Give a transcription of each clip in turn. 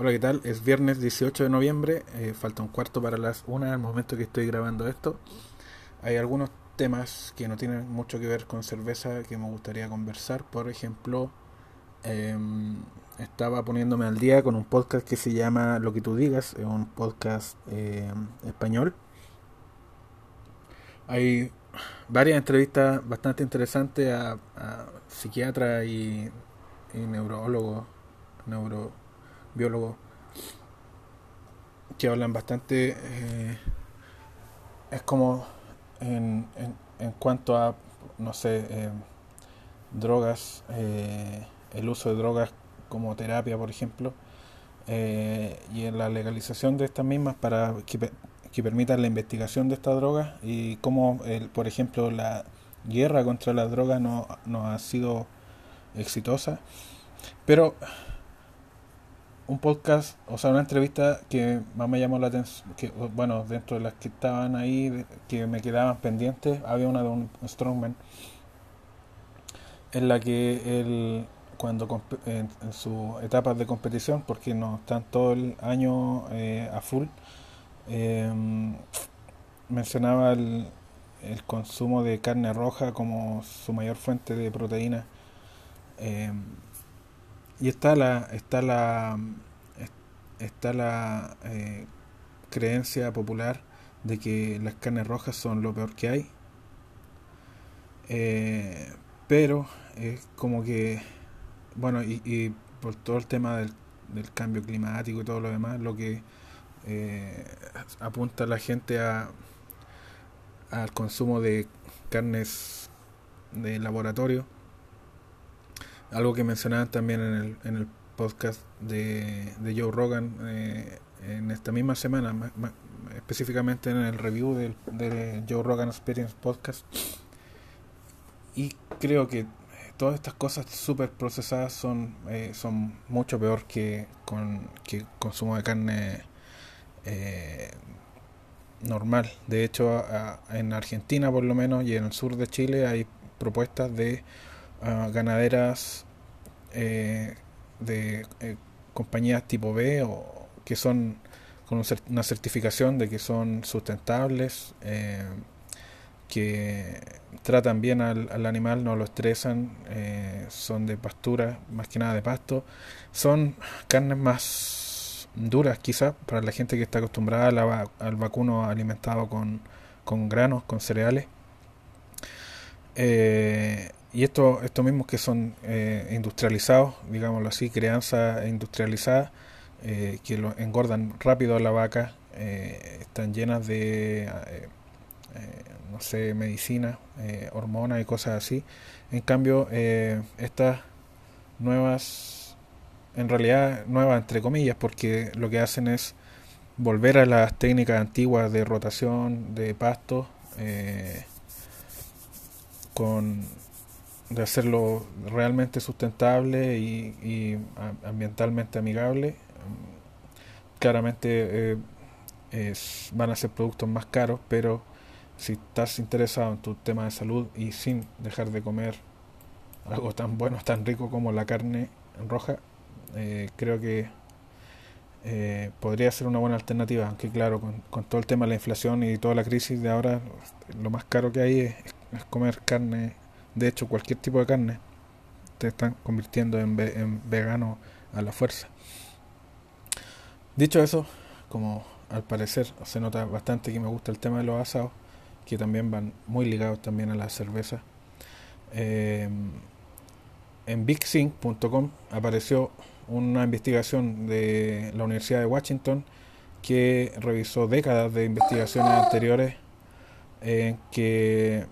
Hola, ¿qué tal? Es viernes 18 de noviembre, eh, falta un cuarto para las 1 al momento que estoy grabando esto. Hay algunos temas que no tienen mucho que ver con cerveza que me gustaría conversar. Por ejemplo, em, estaba poniéndome al día con un podcast que se llama Lo que tú digas, es un podcast em, español. Hay varias entrevistas bastante interesantes a, a psiquiatras y, y neurólogos, neuro biólogos que hablan bastante, eh, es como en, en, cuanto a, no sé, eh, drogas, eh, el uso de drogas como terapia, por ejemplo, y en la legalización de estas mismas para que, que permitan la investigación de estas drogas y cómo, el, por ejemplo, la guerra contra las drogas no, no ha sido exitosa. Pero un podcast, o sea, una entrevista que más me llamó la atención, que bueno, dentro de las que estaban ahí, que me quedaban pendientes, había una de un Strongman, en la que él, cuando en, sus etapas de competición, porque no están todo el año eh, a full, em, mencionaba el, el, consumo de carne roja como su mayor fuente de proteína. Em, y está la, está la, está la eh, creencia popular de que las carnes rojas son lo peor que hay. Eh, pero es como que, bueno, y, por todo el tema del, del, cambio climático y todo lo demás, lo que eh, apunta la gente a al consumo de carnes de laboratorio algo que mencionaban también en el, en el podcast de, de Joe Rogan eh, en esta misma semana, específicamente en el review del, de Joe Rogan Experience Podcast. Y creo que todas estas cosas súper procesadas son, eh, son mucho peor que con que consumo de carne eh, normal. De hecho, en Argentina por lo menos y en el sur de Chile hay propuestas de ganaderas eh, de eh, compañías tipo B o que son con una certificación de que son sustentables, eh, que tratan bien al, al, animal, no lo estresan, son de pastura, más que nada de pasto, son carnes más duras quizás para la gente que está acostumbrada al vacuno alimentado con, con granos, con cereales. Y esto, estos mismos que son eh, industrializados, digámoslo así, crianza industrializada, eh, que lo engordan rápido a la vaca, eh, están llenas de, no sé, medicina, hormonas y cosas así. En cambio, estas nuevas, en realidad nuevas entre comillas, porque lo que hacen es volver a las técnicas antiguas de rotación de pasto con de hacerlo realmente sustentable y, ambientalmente amigable. Claramente eh, van a ser productos más caros, pero si estás interesado en tu tema de salud y sin dejar de comer algo tan bueno, tan rico como la carne roja, eh, creo que eh, podría ser una buena alternativa, aunque claro, con, con, todo el tema de la inflación y toda la crisis de ahora, lo más caro que hay es, es comer carne de hecho, cualquier tipo de carne te están convirtiendo en, vegano a la fuerza. Dicho eso, como al parecer se nota bastante que me gusta el tema de los asados, que también van muy ligados también a la cerveza. Eh, en bigsync.com apareció una investigación de la Universidad de Washington que revisó décadas de investigaciones anteriores en que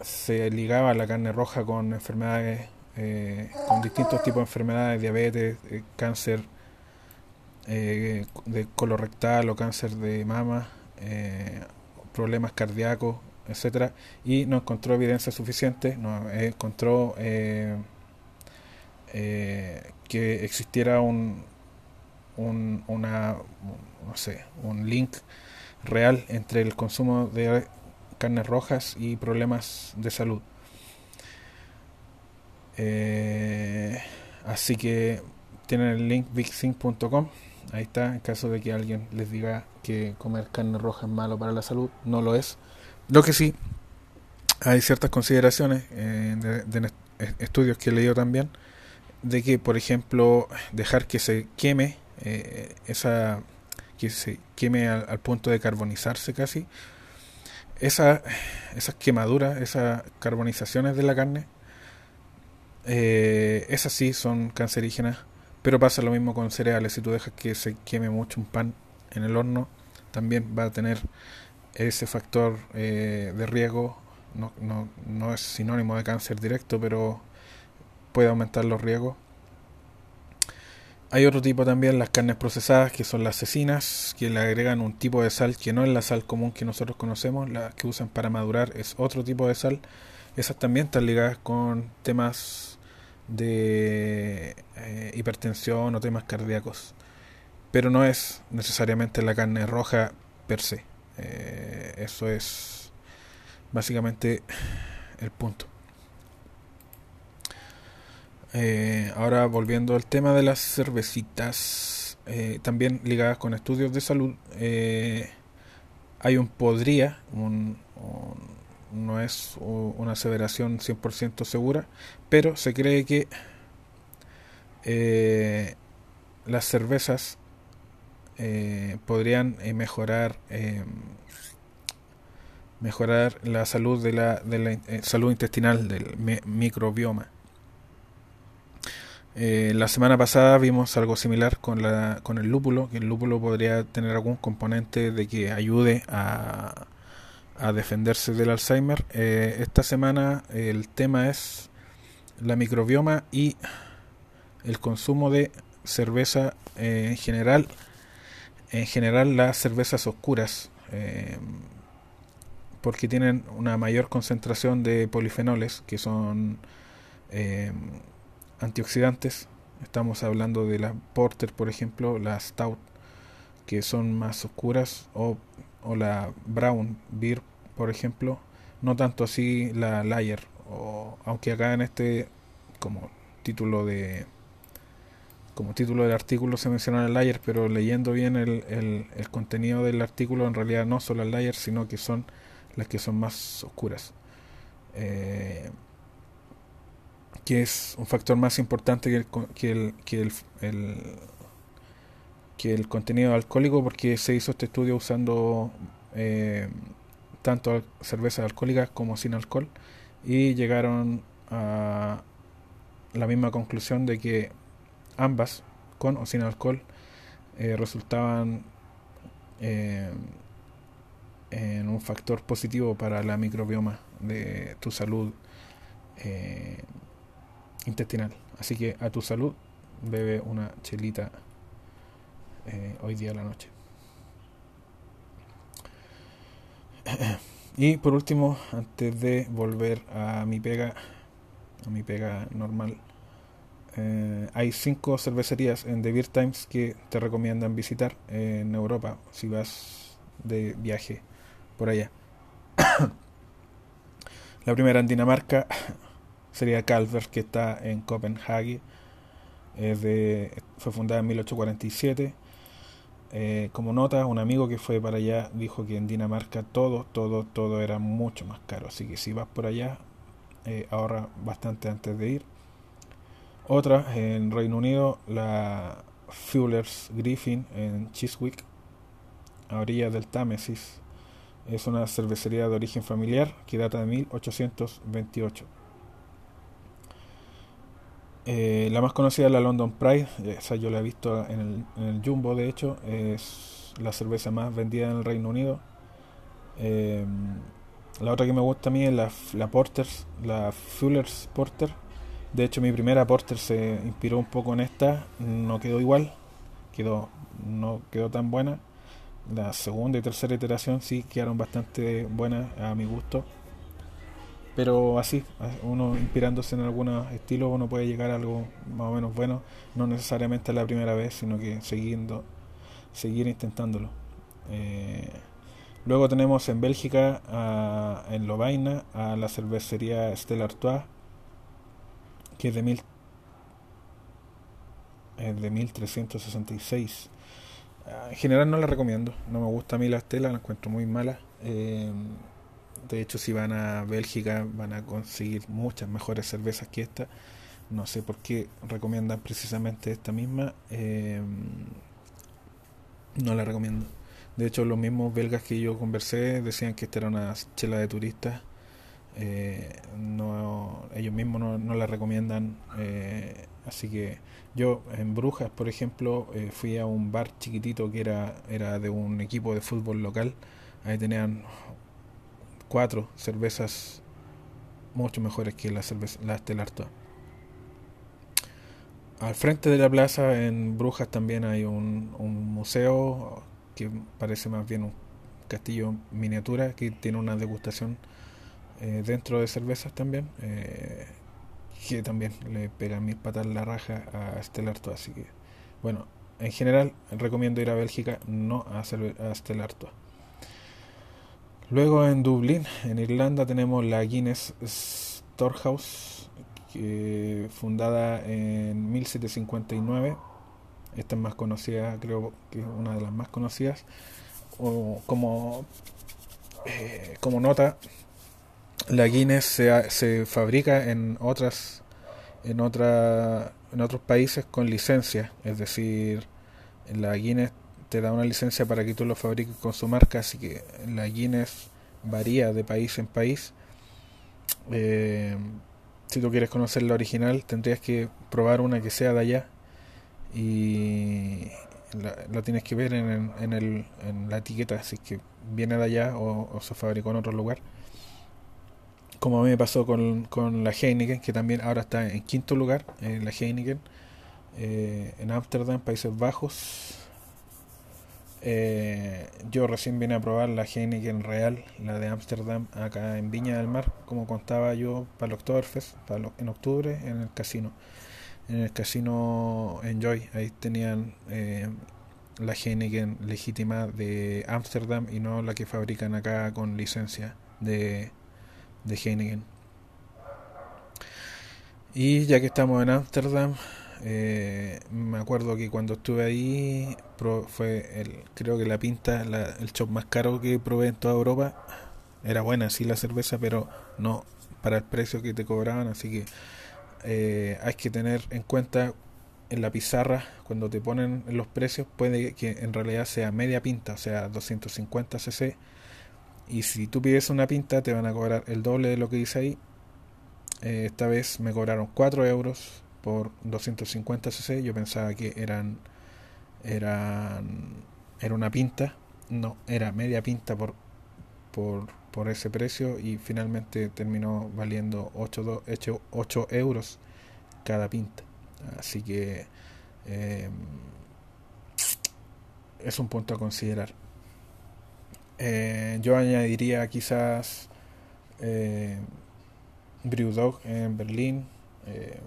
se ligaba la carne roja con enfermedades, eh, con distintos tipos de enfermedades, diabetes, eh, cáncer eh, de colorectal o cáncer de mama, problemas cardíacos, etcétera, y no encontró evidencia suficiente, no encontró que existiera un, un una no sé, un link real entre el consumo de carnes rojas y problemas de salud. Eh, así que tienen el link bigsync.com. Ahí está, en caso de que alguien les diga que comer carne roja es malo para la salud, no lo es. Lo que sí, hay ciertas consideraciones eh, de, estudios que he leído también, de que, por ejemplo, dejar que se queme eh, esa que se queme al, punto de carbonizarse casi, esa, esas quemaduras, esas carbonizaciones de la carne, eh, esas sí son cancerígenas pero pasa lo mismo con cereales. Si tú dejas que se queme mucho un pan en el horno, también va a tener ese factor eh, de riesgo. No, no, no es sinónimo de cáncer directo, pero puede aumentar los riesgos. Hay otro tipo también, las carnes procesadas, que son las cecinas, que le agregan un tipo de sal que no es la sal común que nosotros conocemos, la que usan para madurar es otro tipo de sal. Esas también están ligadas con temas de eh, hipertensión o temas cardíacos. Pero no es necesariamente la carne roja per se. Eh, eso es básicamente el punto. Eh, ahora volviendo al tema de las cervecitas, también ligadas con estudios de salud, hay un podría, un no es una aseveración 100% segura, pero se cree que eh, las cervezas eh, podrían eh, mejorar mejorar la salud de la salud intestinal del microbioma. La semana pasada vimos algo similar con, la, con el lúpulo, que el lúpulo podría tener algún componente de que ayude a, a defenderse del Alzheimer. Eh, esta semana el tema es la microbioma y el consumo de cerveza eh, en general. En general las cervezas oscuras. Eh, porque tienen una mayor concentración de polifenoles que son antioxidantes. Estamos hablando de la Porter, por ejemplo, la Stout, que son más oscuras, o o la Brown Beer, por ejemplo, no tanto así la Layer, o, aunque acá en este como título de como título del artículo se menciona la Layer, pero leyendo bien el, el, contenido del artículo en realidad no son las Layer, sino que son las que son más oscuras. Eh, que es un factor más importante que el, que el, que el que el contenido alcohólico porque se hizo este estudio usando eh, tanto cervezas alcohólicas como sin alcohol y llegaron a la misma conclusión de que ambas con o sin alcohol eh, resultaban eh, en un factor positivo para la microbioma de tu salud intestinal así que a tu salud bebe una chelita eh, hoy día a la noche. Y por último, antes de volver a mi pega, a mi pega normal, eh, hay cinco cervecerías en The Beer Times que te recomiendan visitar en Europa si vas de viaje por allá. La primera en Dinamarca sería Calver, que está en Copenhague. Fue fundada en 1847 eh, como nota, un amigo que fue para allá dijo que en Dinamarca todo, todo, todo era mucho más caro. Así que si vas por allá, eh, ahorra bastante antes de ir. Otra, en Reino Unido, la Fuller's Griffin en Chiswick, a orillas del Támesis. Es una cervecería de origen familiar que data de 1828. Eh, la más conocida es la London Pride, esa yo la he visto en el, Jumbo, de hecho, es la cerveza más vendida en el Reino Unido. Eh, la otra que me gusta a mí es la, la Porters, la Fuller's Porter. De hecho, mi primera Porter se inspiró un poco en esta, no quedó igual, quedó no quedó tan buena. La segunda y tercera iteración sí quedaron bastante buenas a mi gusto pero así, uno inspirándose en algunos estilos, uno puede llegar a algo más o menos bueno, no necesariamente la primera vez, sino que siguiendo, seguir intentándolo. Eh, luego tenemos en Bélgica, en Lovaina, a la cervecería Stella Artois, que es de mil es de 1366. Ah, en general no la recomiendo, no me gusta a mí la Estela, la encuentro muy mala. Eh, de hecho, si van a Bélgica van a conseguir muchas mejores cervezas que esta. No sé por qué recomiendan precisamente esta misma. Eh, no la recomiendo. De hecho, los mismos belgas que yo conversé decían que esta era una chela de turistas. Eh, ellos mismos no, la recomiendan. Eh, así que yo en Brujas, por ejemplo, fui a un bar chiquitito que era, era de un equipo de fútbol local. Ahí tenían cuatro cervezas mucho mejores que la, cerveza, la Stellar Al frente de la plaza en Brujas también hay un, un museo que parece más bien un castillo miniatura que tiene una degustación eh, dentro de cervezas también eh, que también le pegan mis patas la raja a Stellar así que bueno en general recomiendo ir a Bélgica no a, a Stellar luego en Dublín en Irlanda tenemos la Guinness Storehouse que, fundada en 1759 esta es más conocida, creo que es una de las más conocidas. Como, eh, como nota, la Guinness se, se fabrica en otras en otra, en otros países con licencia, es decir, la Guinness te da una licencia para que tú lo fabriques con su marca, así que la Guinness varía de país en país. Eh, si tú quieres conocer la original, tendrías que probar una que sea de allá y la, tienes que ver en, en, el, en la etiqueta si que viene de allá o, se fabricó en otro lugar como a mí me pasó con, con la Heineken que también ahora está en quinto lugar en la Heineken eh, en Ámsterdam, Países Bajos eh, yo recién vine a probar la Heineken Real, la de Ámsterdam, acá en Viña del Mar, como contaba yo para el Oktoberfest, para en octubre en el casino en el casino Enjoy. Ahí tenían eh, la Heineken legítima de Amsterdam y no la que fabrican acá con licencia de, de Heineken. Y ya que estamos en Amsterdam, eh, me acuerdo que cuando estuve ahí fue el, creo que la pinta, el shop más caro que probé en toda Europa. Era buena, sí, la cerveza, pero no para el precio que te cobraban, así que eh, hay que tener en cuenta en la pizarra, cuando te ponen los precios, puede que en realidad sea media pinta, o sea, 250 cc. Y si tú pides una pinta, te van a cobrar el doble de lo que dice ahí. Eh, esta vez me cobraron 4 euros por 250 cc. Yo pensaba que eran, eran era una pinta. No, era media pinta por, por por ese precio y finalmente terminó valiendo 8, 8 euros cada pinta. Así que eh, es un punto a considerar. Eh, yo añadiría quizás eh, Brewdog en Berlín. Eh,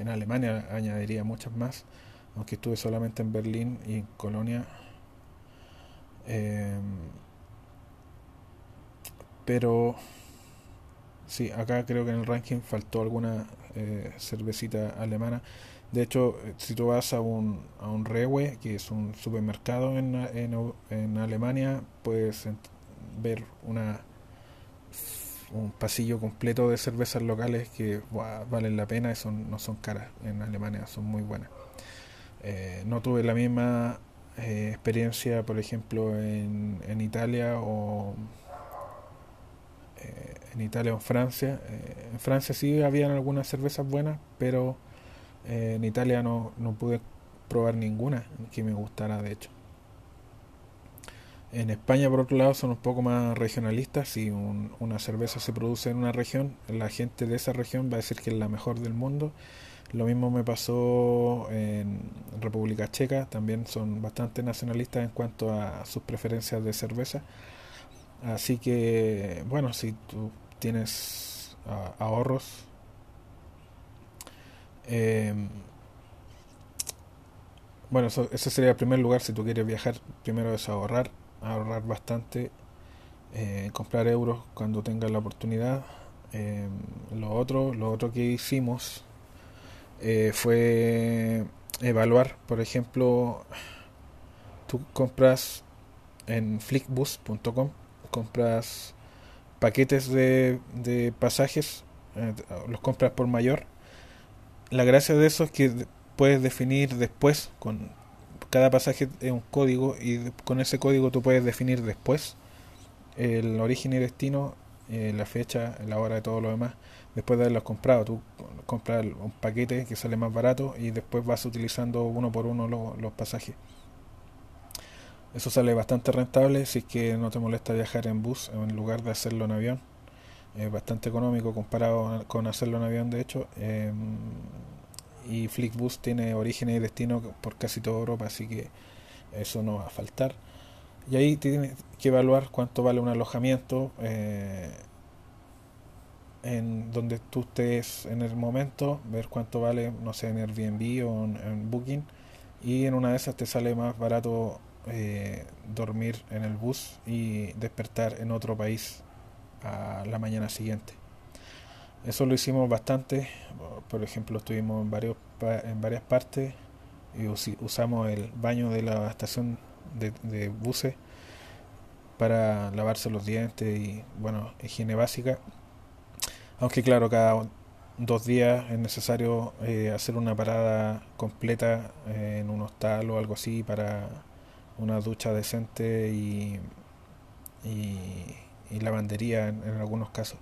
en Alemania añadiría muchas más, aunque estuve solamente en Berlín y en Colonia. Pero sí, acá creo que en el ranking faltó alguna eh, cervecita alemana. De hecho, si tú vas a un, a un Rewe, que es un supermercado en, en, en Alemania, puedes ver una un pasillo completo de cervezas locales que valen la pena y son, no son caras en Alemania, son muy buenas. Eh, no tuve la misma eh, experiencia, por ejemplo, en, en Italia o eh, en Italia o en Francia. Eh, en Francia sí habían algunas cervezas buenas, pero en Italia no, no pude probar ninguna que me gustara, de hecho. En España, por otro lado, son un poco más regionalistas. Si una cerveza se produce en una región, la gente de esa región va a decir que es la mejor del mundo. Lo mismo me pasó en República Checa. También son bastante nacionalistas en cuanto a sus preferencias de cerveza. Así que, bueno, si tú tienes ah, ahorros, em, bueno, ese sería el primer lugar si tú quieres viajar. Primero es ahorrar, ahorrar bastante, eh, comprar euros cuando tengas la oportunidad. Em, lo otro, lo otro que hicimos eh, fue evaluar, por ejemplo, tú compras en flickbus.com, compras paquetes de, de pasajes, eh, los compras por mayor. La gracia de eso es que puedes definir después, con cada pasaje es un código y con ese código tú puedes definir después el origen y destino, eh, la fecha, la hora de todo lo demás, después de haberlos comprado. Tú compras un paquete que sale más barato y después vas utilizando uno por uno los pasajes. Eso sale bastante rentable si es que no te molesta viajar en bus en lugar de hacerlo en avión. Es bastante económico comparado con hacerlo en avión, de hecho. Eh, y Flickbus tiene origen y destino por casi toda Europa, así que eso no va a faltar. Y ahí tienes que evaluar cuánto vale un alojamiento eh, en donde tú estés en el momento, ver cuánto vale, no sé, en Airbnb o en Booking. Y en una de esas te sale más barato eh, dormir en el bus y despertar en otro país a la mañana siguiente. Eso lo hicimos bastante, por ejemplo estuvimos en, varios, en varias partes y usamos el baño de la estación de, buses para lavarse los dientes y bueno, higiene básica. Aunque claro, cada dos días es necesario eh, hacer una parada completa eh, en un hostal o algo así para una ducha decente y, y, lavandería en, algunos casos.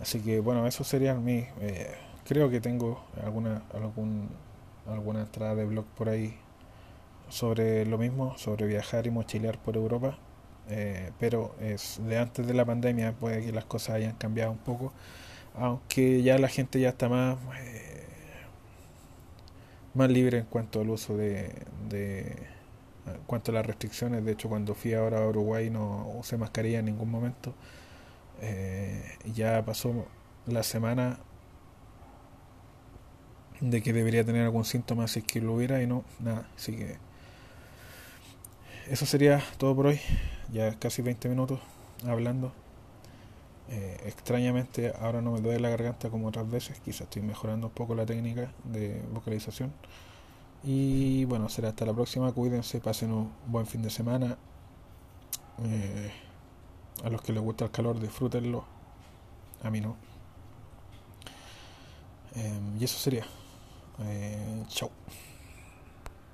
Así que bueno, eso sería mi... Eh, creo que tengo alguna, algún, alguna entrada de blog por ahí sobre lo mismo, sobre viajar y mochilear por Europa. Eh, pero es de antes de la pandemia puede que las cosas hayan cambiado un poco, aunque ya la gente ya está más eh, más libre en cuanto al uso de en cuanto a las restricciones, de hecho cuando fui ahora a Uruguay no usé mascarilla en ningún momento. Eh, ya pasó la semana de que debería tener algún síntoma si es que lo hubiera y no, nada. Así que eso sería todo por hoy. Ya casi 20 minutos hablando. Eh, extrañamente ahora no me duele la garganta como otras veces. Quizás estoy mejorando un poco la técnica de vocalización. Y bueno, será hasta la próxima. Cuídense, pasen un buen fin de semana. Eh, a los que les gusta el calor, disfrútenlo. A mí no. Eh, y eso sería. Eh, chao.